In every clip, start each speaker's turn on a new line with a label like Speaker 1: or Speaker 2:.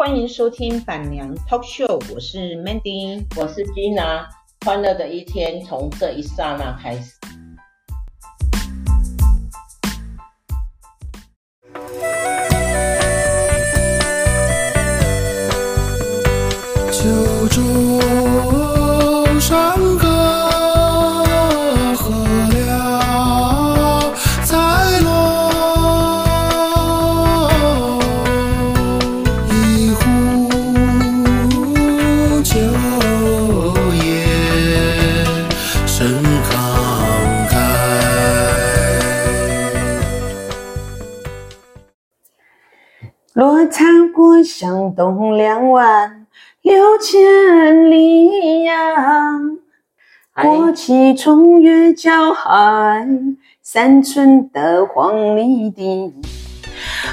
Speaker 1: 欢迎收听板娘 Talk Show，我是 Mandy，
Speaker 2: 我是 Gina，欢乐的一天从这一刹那开始。
Speaker 1: 东两万六千里呀，国旗冲越胶海，三寸的黄泥地。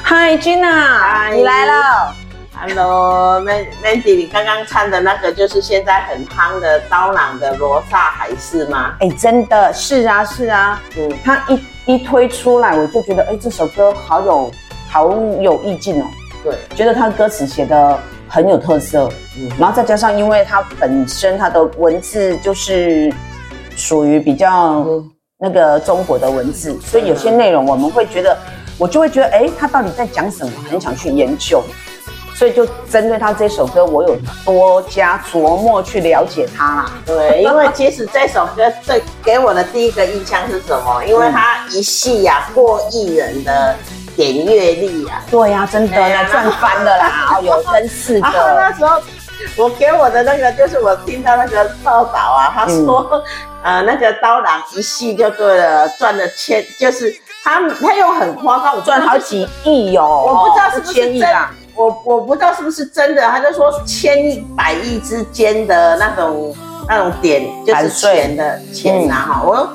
Speaker 1: 嗨，Gina，你来了。
Speaker 2: Hello，Mandy，你刚刚唱的那个就是现在很夯的刀郎的《罗刹海市》吗？
Speaker 1: 哎，真的是啊，是啊。嗯，他一一推出来，我就觉得，哎，这首歌好有。好有意境哦，
Speaker 2: 对，
Speaker 1: 觉得他的歌词写的很有特色，嗯，然后再加上，因为他本身他的文字就是属于比较那个中国的文字，所以有些内容我们会觉得，我就会觉得，哎，他到底在讲什么？很想去研究，所以就针对他这首歌，我有多加琢磨去了解他啦。
Speaker 2: 对，因为其实这首歌最给我的第一个印象是什么？因为他一系呀过亿人的。点阅率啊，
Speaker 1: 对呀、啊，真的呢，赚翻了啦！有真是的。然后
Speaker 2: 那时候，我给我的那个就是我听到那个报道啊，他说，嗯、呃，那个刀郎一戏就对了，赚了千，就是他他又很夸张，我
Speaker 1: 赚好几亿哟、哦，
Speaker 2: 我不知道是不是真的，我我不知道是不是真的，他就说千亿百亿之间的那种那种点就是钱的钱呐哈，我。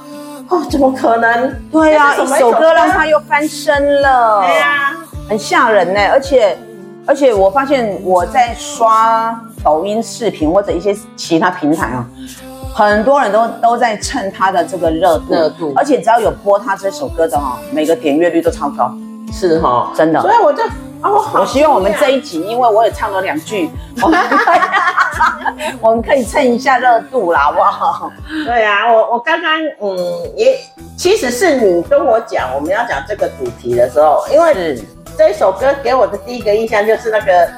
Speaker 2: 哦，怎么可能？
Speaker 1: 对呀、啊，一首歌让他又翻身了。
Speaker 2: 对呀、啊，
Speaker 1: 很吓人呢。而且，而且我发现我在刷抖音视频或者一些其他平台啊，很多人都都在蹭他的这个热度。热度。而且只要有播他这首歌的哈，每个点阅率都超高。
Speaker 2: 是哈，
Speaker 1: 真的。
Speaker 2: 所以我就。哦、
Speaker 1: 我希望我们这一集，因为我也唱了两句，我们，我们可以蹭一下热度啦，好不好？
Speaker 2: 对啊，我我刚刚嗯也，其实是你跟我讲我们要讲这个主题的时候，因为这首歌给我的第一个印象就是那个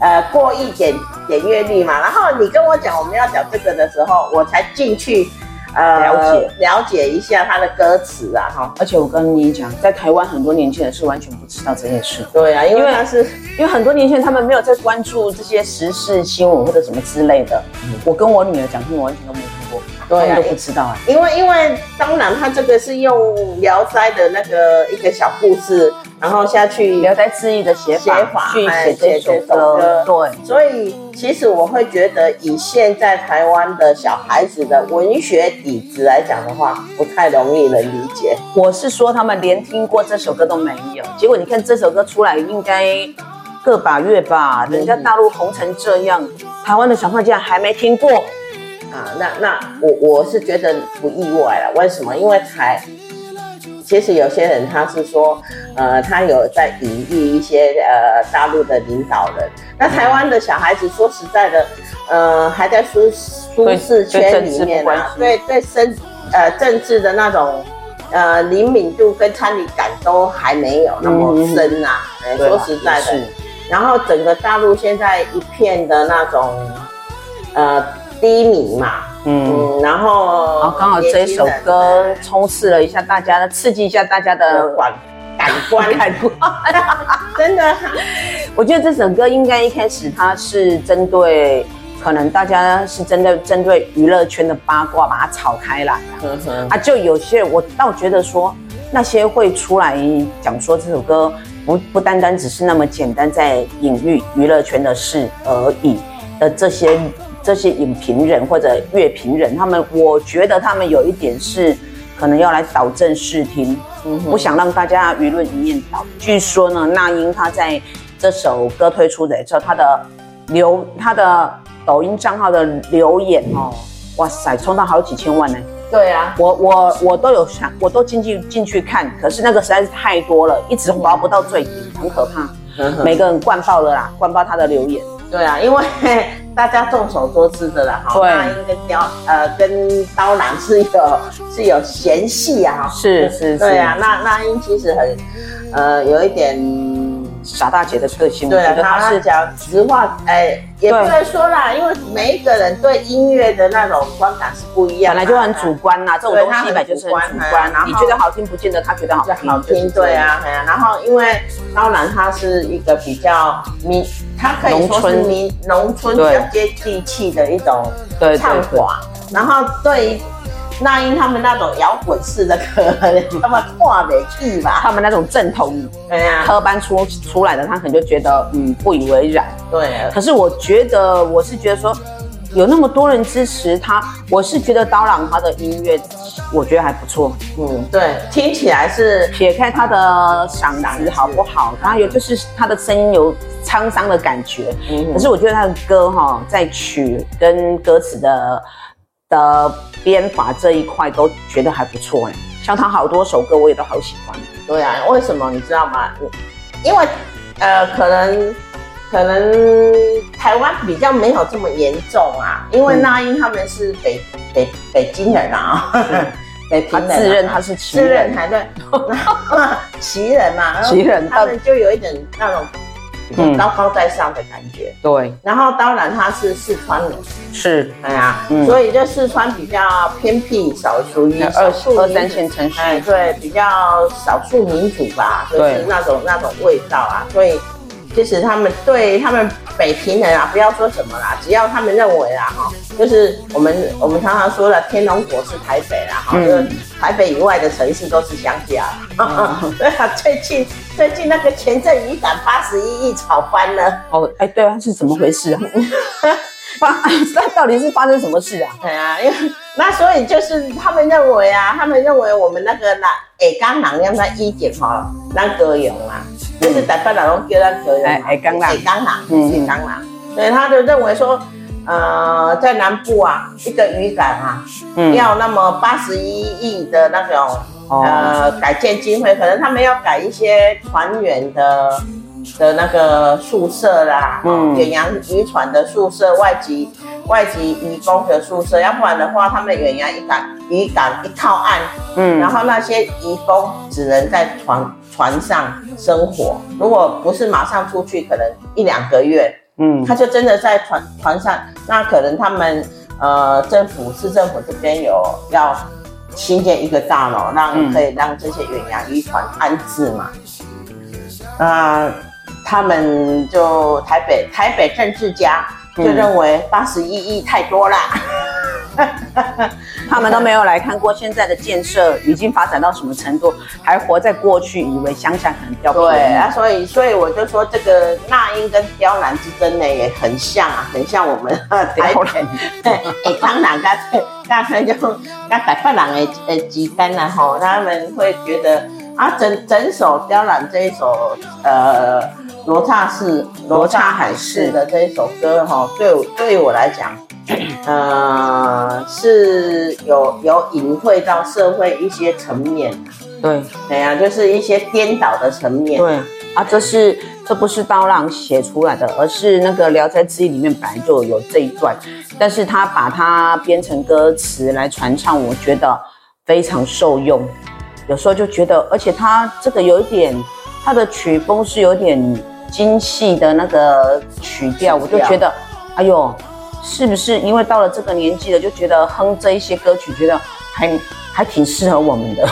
Speaker 2: 呃过亿点点阅率嘛，然后你跟我讲我们要讲这个的时候，我才进去。呃，了解了解一下他的歌词啊，哈！
Speaker 1: 而且我跟你讲，在台湾很多年轻人是完全不知道这件事。
Speaker 2: 对啊，因为他是
Speaker 1: 因为很多年轻人他们没有在关注这些时事新闻或者什么之类的。嗯、我跟我女儿讲，他们完全都没有听过，对啊，都不知道啊。
Speaker 2: 因为因为当然他这个是用《聊斋》的那个一个小故事。然后下去
Speaker 1: 聊斋志异的写法，写法去写这首歌，对。
Speaker 2: 所以其实我会觉得，以现在台湾的小孩子的文学底子来讲的话，不太容易能理解。
Speaker 1: 我是说，他们连听过这首歌都没有。结果你看这首歌出来，应该个把月吧，人家大陆红成这样，台湾的小朋友竟然还没听过
Speaker 2: 啊？那那我我是觉得不意外了。为什么？因为台。其实有些人他是说，呃，他有在隐喻一些呃大陆的领导人。那台湾的小孩子说实在的，呃，还在舒舒适圈里面啊，对对生呃政治的那种呃灵敏度跟参与感都还没有那么深呐、啊。嗯、说实在的，然后整个大陆现在一片的那种呃低迷嘛。嗯，然后，
Speaker 1: 然后刚好这首歌充斥了一下大家的，刺激一下大家的感感官，感官，
Speaker 2: 真的。
Speaker 1: 我觉得这首歌应该一开始它是针对，可能大家是针对针对娱乐圈的八卦把它炒开来啊，就有些我倒觉得说，那些会出来讲说这首歌不不单单只是那么简单在隐喻娱乐圈的事而已的这些。这些影评人或者乐评人，他们我觉得他们有一点是可能要来导正视听，嗯、不想让大家舆论一面倒。据说呢，那英他在这首歌推出的时候，他的留他的抖音账号的留言哦，哇塞，冲到好几千万呢。
Speaker 2: 对啊，
Speaker 1: 我我我都有想，我都进去进去看，可是那个实在是太多了，一直滑不到最底，很可怕。每个人灌爆了啦，灌爆他的留言。
Speaker 2: 对啊，因为大家众所周知的啦，哈，那英跟雕呃跟刀郎是有是有嫌隙啊，
Speaker 1: 是是是，
Speaker 2: 对啊，那那英其实很呃有一点。
Speaker 1: 傻大姐的个性，
Speaker 2: 对啊，他是讲实话，哎，也不能说啦，因为每一个人对音乐的那种观感是不一样，
Speaker 1: 本来就很主观啦，这种东西本来就是很主观，你觉得好听，不见得他觉得好听，
Speaker 2: 好听，对啊，对啊，然后因为当然他是一个比较民，他可以说是民农村比较接地气的一种唱法，然后对。那英他们那种摇滚式的歌，他们跨美去吧，
Speaker 1: 他们那种正统，对呀，科班出出来的，他可能就觉得嗯不以为然。
Speaker 2: 对，
Speaker 1: 可是我觉得，我是觉得说，有那么多人支持他，我是觉得刀郎他的音乐，我觉得还不错。
Speaker 2: 嗯，对，听起来是
Speaker 1: 撇开他的嗓子好不好，然后有就是他的声音有沧桑的感觉。嗯，可是我觉得他的歌哈，在曲跟歌词的。的编法这一块都觉得还不错哎，像他好多首歌我也都好喜欢。
Speaker 2: 对啊，为什么你知道吗？因为呃，可能可能台湾比较没有这么严重啊，因为那英他们是北北北京人啊，
Speaker 1: 北平人，他自认他是旗人，
Speaker 2: 还对，旗人嘛，
Speaker 1: 旗人，
Speaker 2: 他们就有一点那种。高高在上的感觉，
Speaker 1: 嗯、对。
Speaker 2: 然后当然他是四川人，
Speaker 1: 是，
Speaker 2: 哎呀，嗯、所以就四川比较偏僻，少数于
Speaker 1: 二二三线城市，
Speaker 2: 哎，对，比较少数民族吧，就是那种那种味道啊，所以。其实他们对他们北平人啊，不要说什么啦，只要他们认为啊，哈，就是我们我们常常说的天龙国是台北啦，哈、嗯，就是台北以外的城市都是乡下。嗯、对啊，最近最近那个前阵雨伞八十一亿炒翻了。
Speaker 1: 哦，哎，对啊，是怎么回事啊？发，那到底是发生什么事啊？
Speaker 2: 对啊，因为那所以就是他们认为啊，他们认为我们那个那诶刚狼让他一点哈，那歌咏啊。就是台北人都叫他歌谣，
Speaker 1: 哎，江南，
Speaker 2: 江南，嗯，江南，所以他就认为说，呃，在南部啊，一个渔港啊，嗯，要那么八十一亿的那种呃改建经费，可能他们要改一些船员的的那个宿舍啦，嗯，远洋渔船的宿舍，外籍外籍渔工的宿舍，要不然的话，他们远洋渔港渔港一靠岸，嗯，然后那些渔工只能在船。船上生活，如果不是马上出去，可能一两个月，嗯，他就真的在船船上。那可能他们呃政府市政府这边有要新建一个大楼，让可以让这些远洋渔船安置嘛。那、呃、他们就台北台北政治家就认为八十一亿太多了。
Speaker 1: 他们都没有来看过现在的建设已经发展到什么程度，还活在过去，以为乡下可能比较
Speaker 2: 对啊，所以所以我就说这个那英跟刁兰之争呢也很像啊，很像我们 台北对，哎，当然干脆干脆就跟台北人的呃之间然后他们会觉得啊，整整首刁兰这一首呃罗刹式罗刹海市的这一首歌哈，对对于我来讲。呃，是有有隐晦到社会一些层面，
Speaker 1: 对，
Speaker 2: 对呀，就是一些颠倒的层面，
Speaker 1: 对啊，这是这不是刀郎写出来的，而是那个《聊斋志异》里面本来就有这一段，但是他把它编成歌词来传唱，我觉得非常受用。有时候就觉得，而且他这个有一点，他的曲风是有点精细的那个曲调，我就觉得，哎呦。是不是因为到了这个年纪了，就觉得哼这一些歌曲，觉得还还挺适合我们的？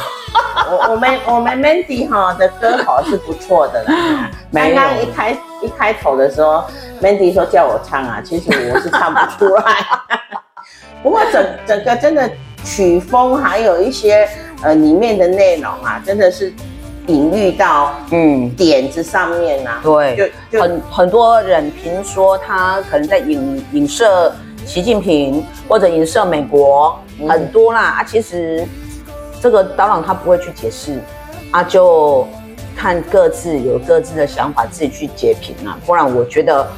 Speaker 2: 我我们我们 Mandy 哈的歌好是不错的啦。刚刚一开一开头的时候，Mandy 说叫我唱啊，其实我是唱不出来。不过整整个真的曲风还有一些呃里面的内容啊，真的是。隐喻到嗯。点子上面呐、啊，
Speaker 1: 对，就就很很多人评说他可能在影影射习近平或者影射美国、嗯、很多啦。啊，其实这个刀郎他不会去解释啊，就看各自有各自的想法，自己去截屏啊，不然我觉得，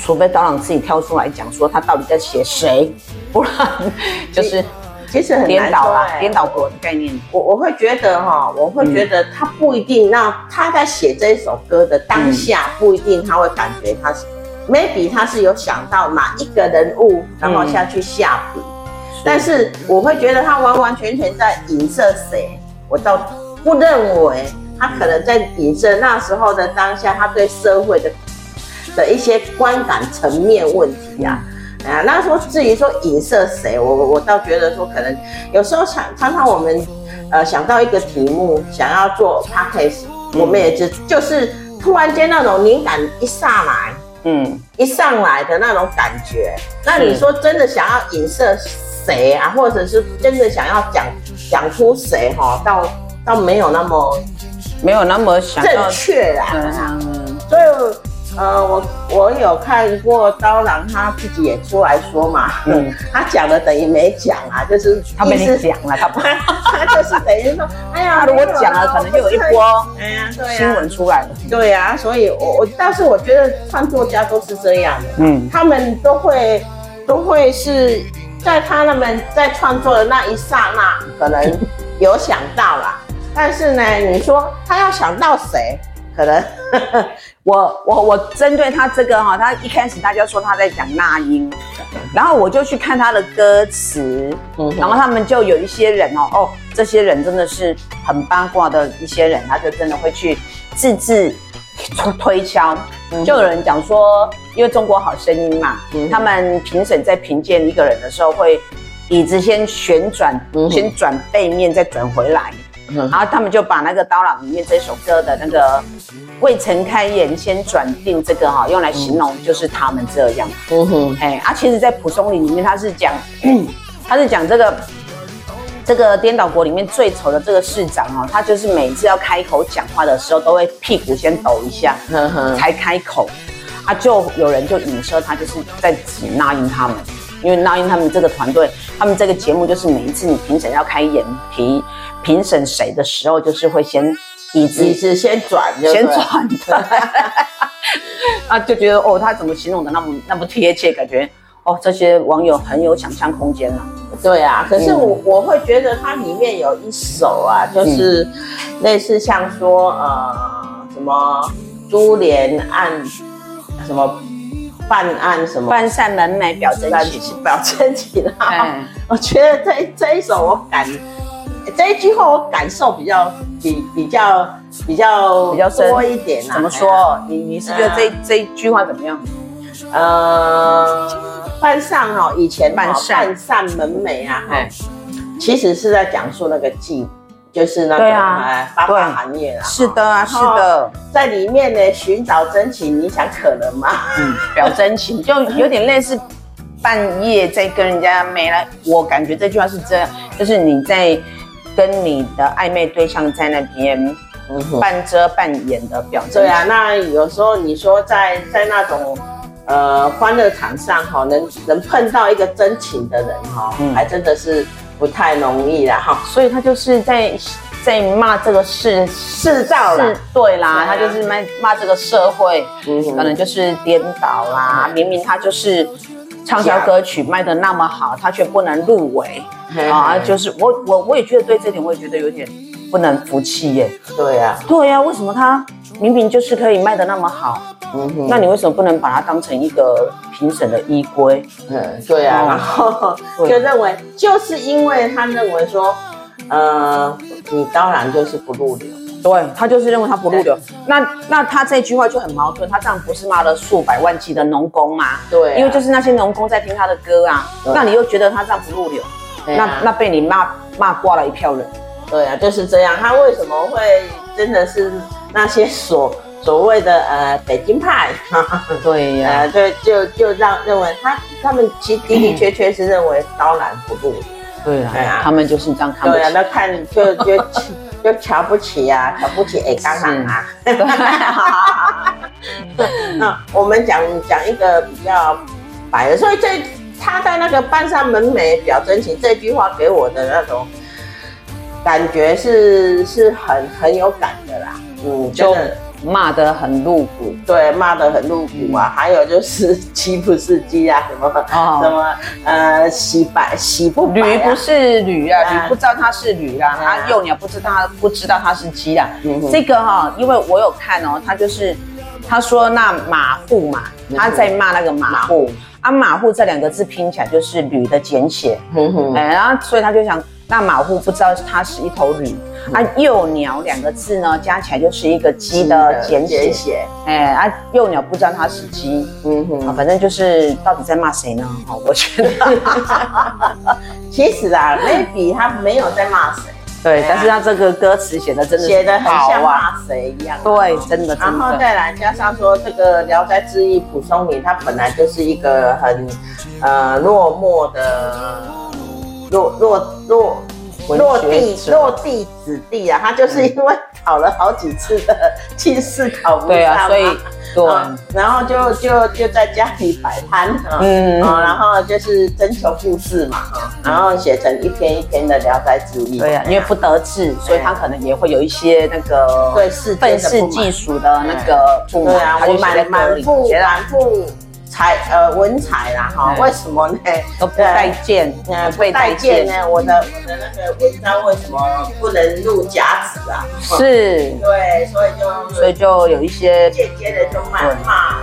Speaker 1: 除非刀郎自己跳出来讲说他到底在写谁，不然 就是
Speaker 2: 其实很
Speaker 1: 颠倒啦，
Speaker 2: 颠
Speaker 1: 倒国的概念。
Speaker 2: 我我会觉得哈，我会觉得他不一定，那他在写这一首歌的当下，不一定他会感觉他是，maybe 他是有想到哪一个人物，然后下去下笔。但是我会觉得他完完全全在影射谁，我倒不认为他可能在影射那时候的当下，他对社会的的一些观感层面问题呀。啊，那说至于说影射谁，我我倒觉得说可能有时候常常常我们呃想到一个题目，想要做 podcast，我们也就就是突然间那种灵感一上来，嗯，一上来的那种感觉。那你说真的想要影射谁啊，或者是真的想要讲讲出谁哈，倒倒没有那么
Speaker 1: 没有那么想正
Speaker 2: 确啦。嗯，所以。呃，我我有看过刀郎他自己也出来说嘛，嗯，他讲了等于没讲啊，就是
Speaker 1: 他没讲了，他不，
Speaker 2: 他就是等于说，哎呀，
Speaker 1: 如果讲了，可能就有一波，哎呀，对新闻出来了，
Speaker 2: 对呀，所以我我，但是我觉得创作家都是这样的，嗯，他们都会都会是在他们在创作的那一刹那，可能有想到啦，但是呢，你说他要想到谁？可能
Speaker 1: 我我我针对他这个哈，他一开始大家说他在讲那英，然后我就去看他的歌词，然后他们就有一些人哦哦，这些人真的是很八卦的一些人，他就真的会去自制推敲，就有人讲说，因为中国好声音嘛，他们评审在评鉴一个人的时候，会椅子先旋转，先转背面再转回来。然后他们就把那个刀郎里面这首歌的那个未曾开言先转定这个哈，用来形容就是他们这样。嗯哼，哎啊，其实，在蒲松龄里面，他是讲，他是讲这个这个颠倒国里面最丑的这个市长哦，他就是每次要开口讲话的时候，都会屁股先抖一下，才开口。啊，就有人就影射他就是在指那英他们，因为那英他们这个团队，他们这个节目就是每一次你评审要开眼皮。评审谁的时候，就是会先椅子
Speaker 2: 椅子先转，
Speaker 1: 先转的，啊，就觉得哦，他怎么形容的那么那么贴切，感觉哦，这些网友很有想象空间了。
Speaker 2: 对啊，可是我、嗯、我会觉得它里面有一首啊，就是类似像说呃什么珠帘案，什么办案什么
Speaker 1: 半扇门楣表真情，
Speaker 2: 表真情啊。我觉得这这一首我感。这一句话我感受比较比比较比较比较多一点啊。
Speaker 1: 怎么说？你你是觉得这这一句话怎么样？
Speaker 2: 呃，半扇哦，以前半扇半扇门楣啊，其实是在讲述那个妓，就是那个哎八大行业啊。
Speaker 1: 是的啊，是的，
Speaker 2: 在里面呢寻找真情，你想可能吗？
Speaker 1: 嗯，表真情就有点类似半夜在跟人家没了。我感觉这句话是这样，就是你在。跟你的暧昧对象在那边半遮半掩的表情。对啊，
Speaker 2: 那有时候你说在在那种呃欢乐场上哈，能能碰到一个真情的人哈，还真的是不太容易啦哈。
Speaker 1: 所以他就是在在骂这个世世道啦，对啦，他就是骂骂这个社会，可能就是颠倒啦。明明他就是畅销歌曲卖的那么好，他却不能入围。啊，就是我我我也觉得对这点我也觉得有点不能服气耶。
Speaker 2: 对呀，
Speaker 1: 对呀，为什么他明明就是可以卖的那么好，嗯哼，那你为什么不能把它当成一个评审的依归？
Speaker 2: 嗯，对呀，然后 就认为就是因为他认为说，呃，你当然就是不入流，
Speaker 1: 对，他就是认为他不入流。那那他这句话就很矛盾，他这样不是骂了数百万计的农工吗？
Speaker 2: 对，
Speaker 1: 因为就是那些农工在听他的歌啊，那你又觉得他这样不入流？那那被你骂骂挂了一票人，
Speaker 2: 对啊，就是这样。他为什么会真的是那些所所谓的呃北京派？
Speaker 1: 对呀、
Speaker 2: 呃，就就就让认为他他们其的的确确是认为刀郎不入。
Speaker 1: 对啊，对啊，他们就是这样看。
Speaker 2: 对啊，那看就就 就瞧不起呀、啊，瞧不起哎刚刚啊。那我们讲讲一个比较白的，所以这。他在那个半扇门楣表真情这句话给我的那种感觉是是很很有感的啦，嗯，就
Speaker 1: 骂得很露骨，
Speaker 2: 对，骂得很露骨啊。还有就是鸡不是鸡啊，什么、哦、什么呃，洗白洗不
Speaker 1: 驴不是驴啊，驴、啊、不知道它是驴啦、啊，它、啊、幼鸟不知道它不知道它是鸡啊。嗯、这个哈，因为我有看哦，他就是他说那马户嘛，他在骂那个马户啊，马户这两个字拼起来就是驴的简写，嗯哼，哎，然后所以他就想。那马户不知道它是一头驴，啊，幼鸟两个字呢，加起来就是一个鸡的简写，哎，啊，幼鸟不知道它是鸡，嗯哼，反正就是到底在骂谁呢？哦，我觉得，
Speaker 2: 其实啊，maybe 他没有在骂谁，
Speaker 1: 对，但是他这个歌词写的真的
Speaker 2: 写的很像骂谁一样，
Speaker 1: 对，真的，
Speaker 2: 然后再来加上说这个《聊斋志异》蒲松龄，他本来就是一个很呃落寞的。落落落落地落地子弟啊，他就是因为考了好几次的进士考不上，对啊，
Speaker 1: 所以对、
Speaker 2: 嗯，然后就就就在家里摆摊，嗯，然后就是征求故事嘛，然后写成一篇一篇的《聊斋志异》。
Speaker 1: 对啊，因为不得志，所以他可能也会有一些那个
Speaker 2: 对世
Speaker 1: 愤世嫉俗的那个不满，
Speaker 2: 对啊，我满满腹满腹。才呃文采啦哈，为什么呢？
Speaker 1: 都不待见，
Speaker 2: 呃不待见呢？我的我的那个文章为什么不能入甲子啊？
Speaker 1: 是，
Speaker 2: 对，所以就
Speaker 1: 所以就有一些
Speaker 2: 间接的就谩骂，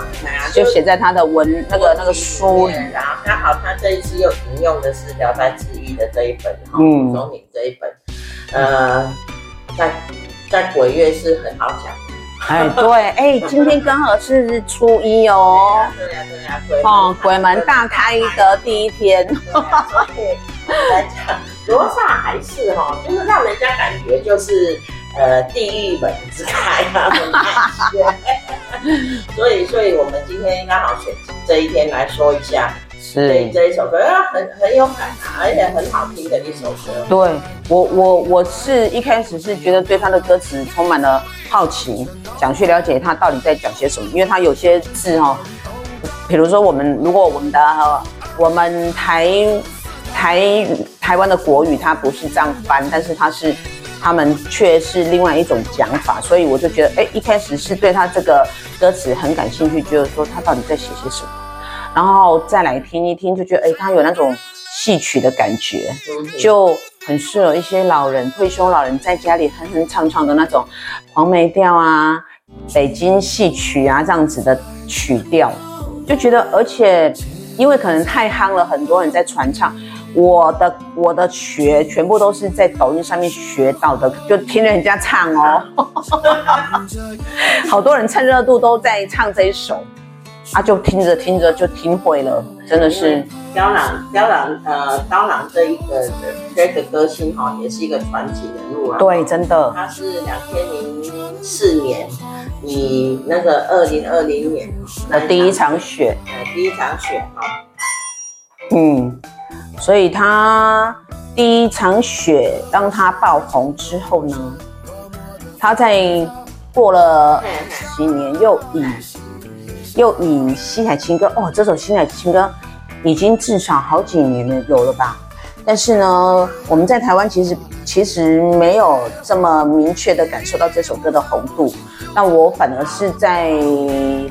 Speaker 1: 就写在他的文那个那个书里
Speaker 2: 啊。刚好他这一次又引用的是《聊斋志异》的这一本哈，蒲松龄这一本，呃，在在鬼月是很好讲。
Speaker 1: 哎，对，哎，今天刚好是初一哦。
Speaker 2: 对呀，对呀，对。
Speaker 1: 哦，鬼门大开的第一天。
Speaker 2: 来讲，罗刹还是哈，就是让人家感觉就是呃地狱门之开那种感觉。所以，所以我们今天刚好选这一天来说一下。对这一首歌，很很有感啊，而且很好听的一首歌。
Speaker 1: 对我，我我是一开始是觉得对他的歌词充满了好奇，想去了解他到底在讲些什么，因为他有些字哦，比如说我们如果我们的我们台台台湾的国语，它不是这样翻，但是它是他们却是另外一种讲法，所以我就觉得，哎，一开始是对他这个歌词很感兴趣，就是说他到底在写些什么。然后再来听一听，就觉得哎，它有那种戏曲的感觉，就很适合一些老人、退休老人在家里哼哼唱唱的那种黄梅调啊、北京戏曲啊这样子的曲调，就觉得，而且因为可能太夯了，很多人在传唱。我的我的学全部都是在抖音上面学到的，就听人家唱哦，好多人趁热度都在唱这一首。啊，就听着听着就听会了，真的是。
Speaker 2: 刀郎，刀郎，呃，刀郎这一个这个歌星哈，也是一个传奇人物啊。
Speaker 1: 对，真的。
Speaker 2: 他是两千零四年，以那个二零二零年
Speaker 1: 的第一场雪，
Speaker 2: 呃，第一场雪哈。
Speaker 1: 嗯，所以他第一场雪，当他爆红之后呢，他在过了几年又以。又以《西海情歌》哦，这首《西海情歌》已经至少好几年了，有了吧？但是呢，我们在台湾其实其实没有这么明确的感受到这首歌的红度。那我反而是在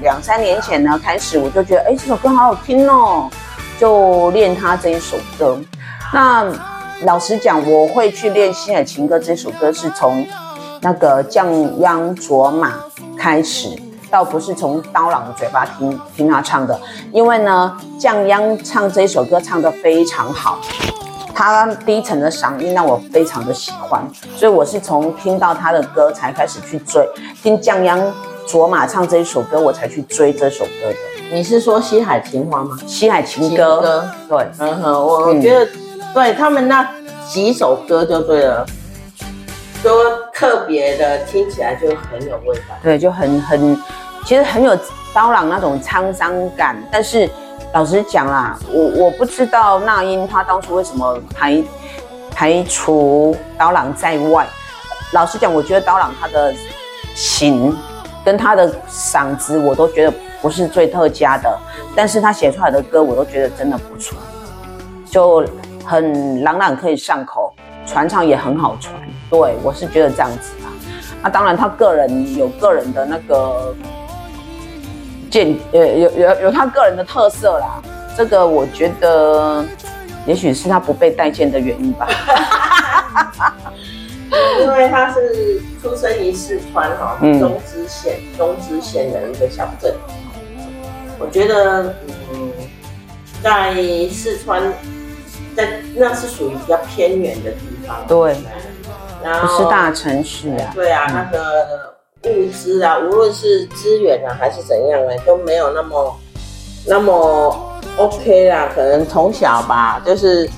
Speaker 1: 两三年前呢开始，我就觉得，哎，这首歌好好听哦，就练它这一首歌。那老实讲，我会去练《西海情歌》这首歌，是从那个降央卓玛开始。倒不是从刀郎的嘴巴听听他唱的，因为呢，降央唱这一首歌唱得非常好，他低沉的嗓音让我非常的喜欢，所以我是从听到他的歌才开始去追，听降央卓玛唱这一首歌，我才去追这首歌的。
Speaker 2: 你是说西海情花吗？
Speaker 1: 西海情歌，歌对，
Speaker 2: 嗯哼，我我觉得、嗯、对他们那几首歌就对了。都特别的听起来就很有味道，
Speaker 1: 对，就很很，其实很有刀郎那种沧桑感。但是老实讲啦，我我不知道那英他当初为什么排排除刀郎在外。老实讲，我觉得刀郎他的琴跟他的嗓子我都觉得不是最特佳的，但是他写出来的歌我都觉得真的不错，就很朗朗可以上口，传唱也很好传。对，我是觉得这样子啊。啊，当然他个人有个人的那个见，呃，有有有他个人的特色啦。这个我觉得，也许是他不被待见的原因吧。
Speaker 2: 因为他是出生于四川哈，中支县，中支县的一个小镇。我觉得，嗯，在四川，在那是属于比较偏远的地方。
Speaker 1: 对，
Speaker 2: 然后
Speaker 1: 不是大城市啊。
Speaker 2: 对啊，那个物资啊，无论是资源啊还是怎样呢，都没有那么那么 OK 啦。可能从小吧，就是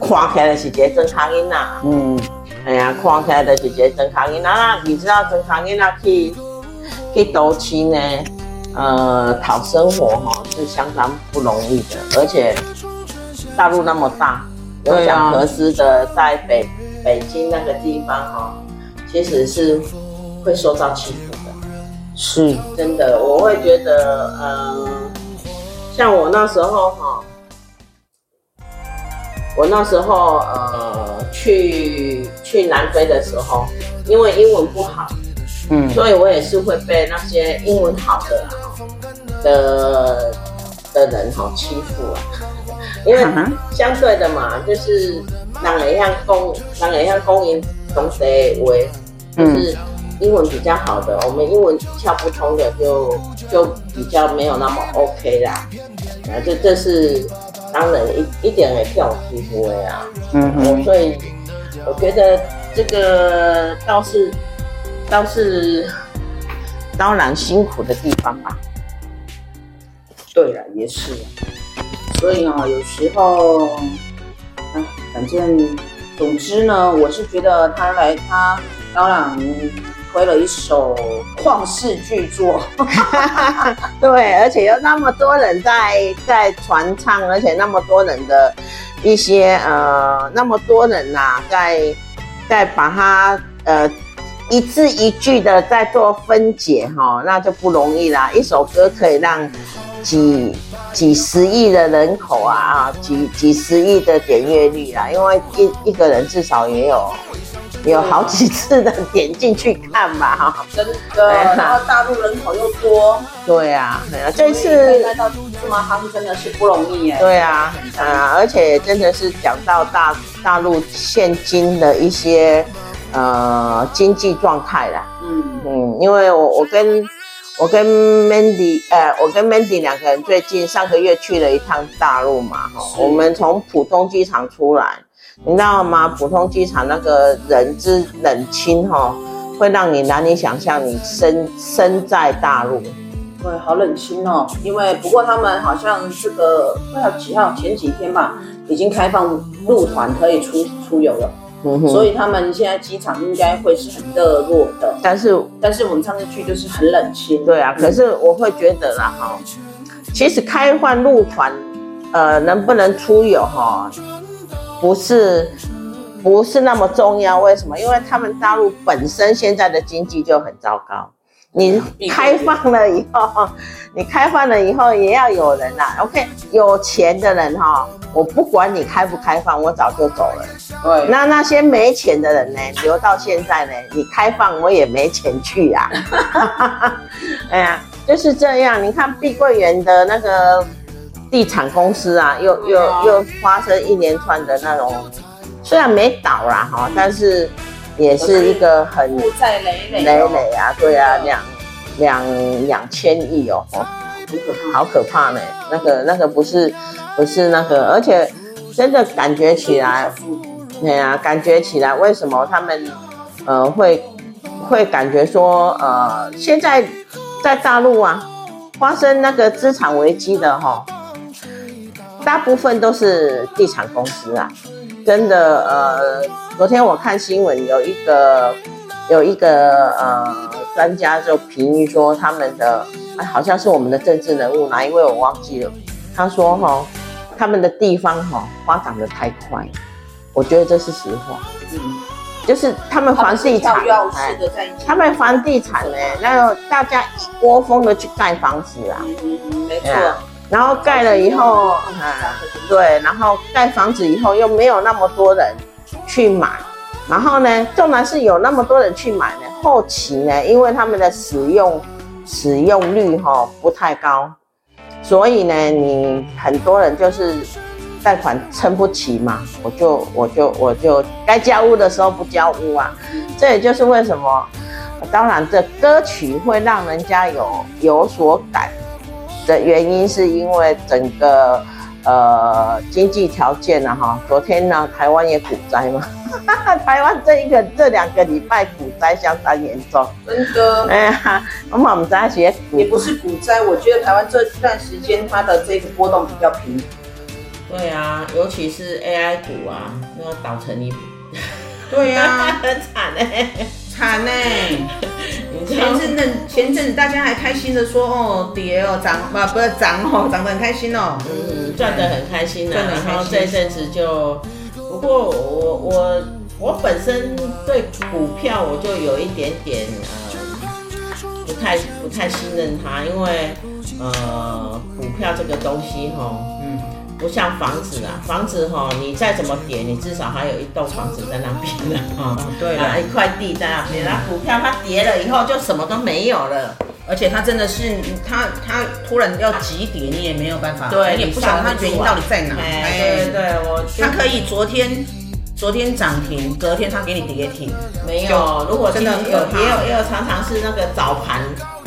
Speaker 2: 看起来的是一个正常囡仔，嗯，哎呀，看起来的是一个正常囡仔。那你知道正常囡仔去去都市呢？呃，讨生活哈是相当不容易的，而且大陆那么大，有讲合适的在北北京那个地方哈，其实是会受到欺负的，
Speaker 1: 是
Speaker 2: 真的。我会觉得，呃，像我那时候哈，我那时候呃去去南非的时候，因为英文不好。嗯，所以我也是会被那些英文好的的的人哈欺负啊，因为相对的嘛，就是人会晓讲，人会晓讲因当地话，就是英文比较好的，我们英文窍不通的就就比较没有那么 OK 啦，啊，这这是当然一一点也跳欺负的呀，嗯嗯，所以我觉得这个倒是。倒是当然辛苦的地方吧。
Speaker 1: 对了，也是。所以啊，有时候，啊，反正，总之呢，我是觉得他来，他当然推了一首旷世巨作。
Speaker 2: 对，而且有那么多人在在传唱，而且那么多人的一些呃，那么多人呐、啊，在在把它呃。一字一句的在做分解哈，那就不容易啦。一首歌可以让几几十亿的人口啊啊，几几十亿的点阅率啊，因为一一个人至少也有有好几次的点进去看吧哈。
Speaker 1: 真的，然后大陆人口又多。
Speaker 2: 对啊，对啊，这次
Speaker 1: 来到这么夯真的是不容易哎。
Speaker 2: 对啊，啊，而且真的是讲到大大陆现今的一些。呃，经济状态啦，嗯嗯，因为我我跟我跟 Mandy，呃，我跟 Mandy 两个人最近上个月去了一趟大陆嘛，哈，我们从浦东机场出来，你知道吗？浦东机场那个人之冷清哈，会让你难以想象你身身在大陆，
Speaker 1: 对，好冷清哦。因为不过他们好像这个快要几号？前几天吧，已经开放入团可以出出游了。所以他们现在机场应该会是很热络的，
Speaker 2: 但是
Speaker 1: 但是我们上次去就是很冷清。
Speaker 2: 对啊，可是我会觉得啦哈，其实开放路团，呃，能不能出游哈，不是不是那么重要。为什么？因为他们大陆本身现在的经济就很糟糕。你开放了以后，你开放了以后也要有人啊。OK，有钱的人哈，我不管你开不开放，我早就走了。对，那那些没钱的人呢，留到现在呢，你开放我也没钱去呀。哎呀，就是这样。你看碧桂园的那个地产公司啊，又又又发生一连串的那种，虽然没倒啦哈，但是。也是一个很负债累累累累啊，对啊，两两两千亿哦，哦，好可怕呢。那个那个不是不是那个，而且真的感觉起来，对啊，感觉起来，为什么他们呃会会感觉说呃现在在大陆啊发生那个资产危机的哈，大部分都是地产公司啊。真的，呃，昨天我看新闻，有一个有一个呃专家就评语说，他们的哎，好像是我们的政治人物哪一位我忘记了，他说哈、哦，他们的地方哈、哦、发展的太快，我觉得这是实话，嗯，就是他们房地产，哎，他们房地产呢，那大家一窝蜂的去盖房子啊，嗯，没错。然后盖了以后，啊，对，然后盖房子以后又没有那么多人去买，然后呢，纵然是有那么多人去买呢，后期呢，因为他们的使用使用率哈不太高，所以呢，你很多人就是贷款撑不起嘛，我就我就我就该交屋的时候不交屋啊，这也就是为什么，当然这歌曲会让人家有有所感的原因，是因为整个。呃，经济条件啊，哈，昨天呢，台湾也股灾嘛，台湾这一个这两个礼拜股灾相当严重，
Speaker 1: 真的。哎
Speaker 2: 呀，我们我们在学股，
Speaker 1: 也不是股灾，我觉得台湾这段时间它的这个波动比较平。
Speaker 2: 对啊，尤其是 AI 股啊，要倒成一，
Speaker 1: 对呀、啊，
Speaker 2: 很惨哎，
Speaker 1: 惨哎。前阵子，前阵子大家还开心的说哦跌哦涨啊不是涨哦 涨得很开心哦，
Speaker 2: 嗯赚得很开心的、啊，然后这一阵子就，不过我我我本身对股票我就有一点点呃不太不太信任它，因为呃股票这个东西哈。不像房子啊，房子哈，你再怎么跌，你至少还有一栋房子在那边的啊。对啊，一块地在那边。那股票它跌了以后就什么都没有了，
Speaker 1: 而且它真的是它它突然要急跌，你也没有办法，
Speaker 2: 对，
Speaker 1: 你也不晓得它原因到底在哪。
Speaker 2: 哎，对对，我
Speaker 1: 它可以昨天昨天涨停，隔天它给你跌停，
Speaker 2: 没有。如果真的有也有也有常常是那个早盘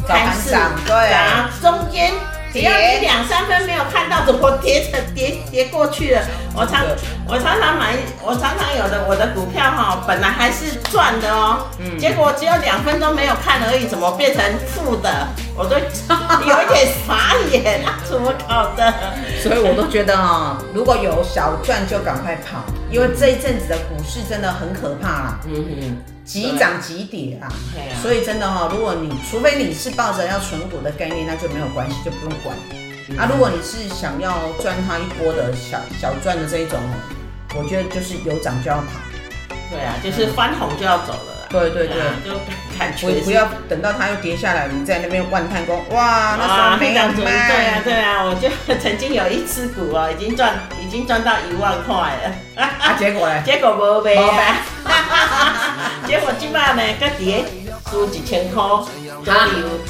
Speaker 2: 开市对啊，中间。只要你两三分没有看到，怎么跌成跌跌过去了？我常我常常买，我常常有的我的股票哈，本来还是赚的哦，嗯，结果只有两分钟没有看而已，怎么变成负的？我都 有一点傻眼啊，怎么搞的？
Speaker 1: 所以我都觉得啊，如果有小赚就赶快跑，因为这一阵子的股市真的很可怕啦。嗯嗯。急涨急跌啊，啊所以真的哈、哦，如果你除非你是抱着要存股的概念，那就没有关系，就不用管。嗯、啊，如果你是想要赚它一波的小小赚的这一种，我觉得就是有涨就要跑。
Speaker 2: 对啊，就是翻红就要走了。
Speaker 1: 对对对，就看不不要等到它又跌下来，你在那边万叹功，哇，那时候没有卖。对
Speaker 2: 啊对啊，我就曾经有一只股哦，已经赚已经赚到一万块了。
Speaker 1: 啊，结果呢？
Speaker 2: 结果没卖啊。结果今晚呢，个跌输几千块，就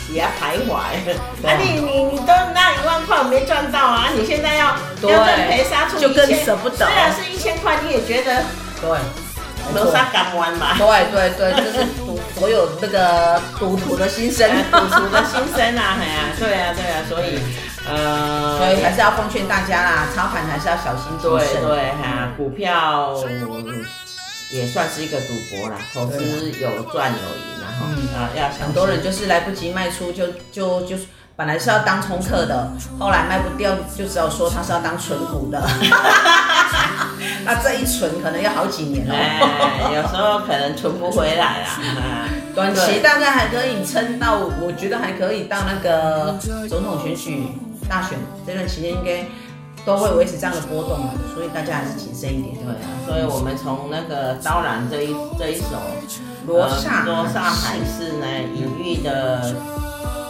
Speaker 2: 底下徘徊。啊，你你你都那一万块没赚到啊，你现在要要认赔杀出一千，
Speaker 1: 就更舍不得。
Speaker 2: 虽然是一千块，你也觉得
Speaker 1: 对。
Speaker 2: 罗刹港湾嘛，
Speaker 1: 对对对，就是赌 所有那个赌徒的心声，
Speaker 2: 赌徒的心声啊，哎呀，对啊对啊，所以呃，
Speaker 1: 所以还是要奉劝大家啦，操盘还是要小心谨慎。
Speaker 2: 对对哈，股票也算是一个赌博啦，投资有赚有赢，然后啊要
Speaker 1: 很多人就是来不及卖出就就就是。本来是要当冲客的，后来卖不掉，就只有说他是要当存股的。那这一存可能要好几年哦、
Speaker 2: 哎，有时候可能存不回来啦。
Speaker 1: 短期大概还可以撑到，我觉得还可以到那个总统选举大选这段期间，应该都会维持这样的波动嘛，所以大家还是谨慎一点。
Speaker 2: 对啊，所以我们从那个刀郎这一这一首
Speaker 1: 罗刹
Speaker 2: 罗刹海市呢，隐喻的。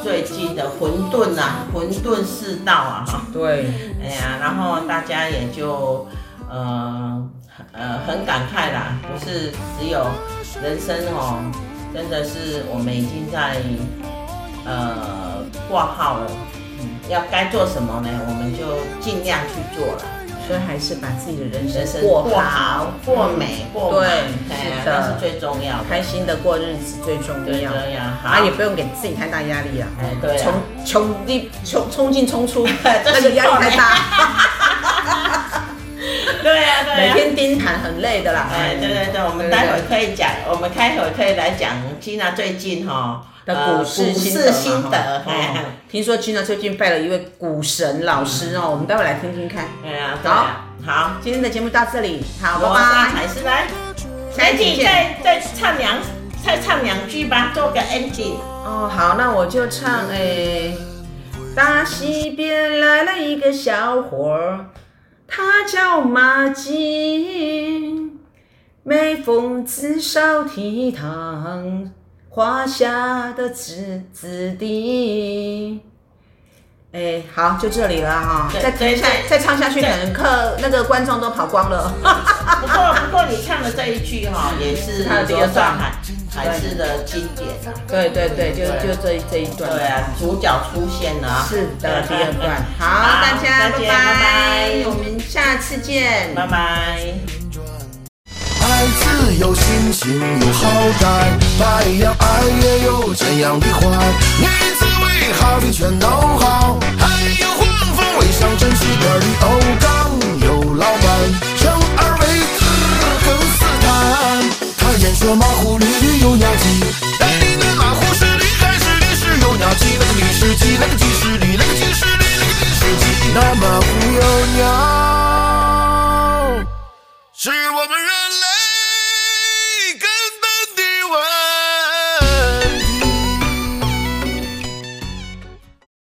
Speaker 2: 最近的混沌啊，混沌世道啊，哈，
Speaker 1: 对，
Speaker 2: 哎呀，然后大家也就呃呃很感慨啦，不是只有人生哦，真的是我们已经在呃挂号了，嗯，要该做什么呢？我们就尽量去做了。
Speaker 1: 所以还是把自己的人生过好、
Speaker 2: 过美、过满，
Speaker 1: 对，是的，
Speaker 2: 是最重要的。
Speaker 1: 开心的过日子最重要。啊，也不用给自己太大压力啊。
Speaker 2: 哎，对，
Speaker 1: 冲冲力冲冲进冲出，那个压力太大。
Speaker 2: 对呀，对
Speaker 1: 每天盯盘很累的啦。
Speaker 2: 哎，对对对，我们待会可以讲，我们开会可以来讲 Gina 最近哈。
Speaker 1: 的股市心得，听说 Gina 最近拜了一位股神老师哦，我们待会来听听看。
Speaker 2: 对啊，
Speaker 1: 好，
Speaker 2: 好，
Speaker 1: 今天的节目到这里，好，拜
Speaker 2: 拜。还是来，下一集再再唱两再唱两句吧，做个 ending。
Speaker 1: 哦，好，那我就唱哎，大西边来了一个小伙，他叫马季，每逢至少倜傥。华夏的子子弟，哎，好，就这里了哈。再再再唱下去，可能客那个观众都跑光了。
Speaker 2: 不过不过，你唱的这一句哈，也是他的第二段。台视的经典啊。
Speaker 1: 对对对，就就这这一段。
Speaker 2: 对啊，主角出现了。
Speaker 1: 是的，第二段。好，大家拜拜，我们下次见，
Speaker 2: 拜拜。
Speaker 3: 爱自由，心情有好歹，白羊爱也有这样的坏。女子为好的全都好，还有黄蜂尾上真是个的欧刚有老板，生而为子更斯坦。他演说马虎绿绿有鸟鸡，带领的马虎是厉害是历史有鸟鸡，那个历史鸡那个鸡是驴那个鸡是驴那个历史鸡，那马虎有鸟，是我们人类。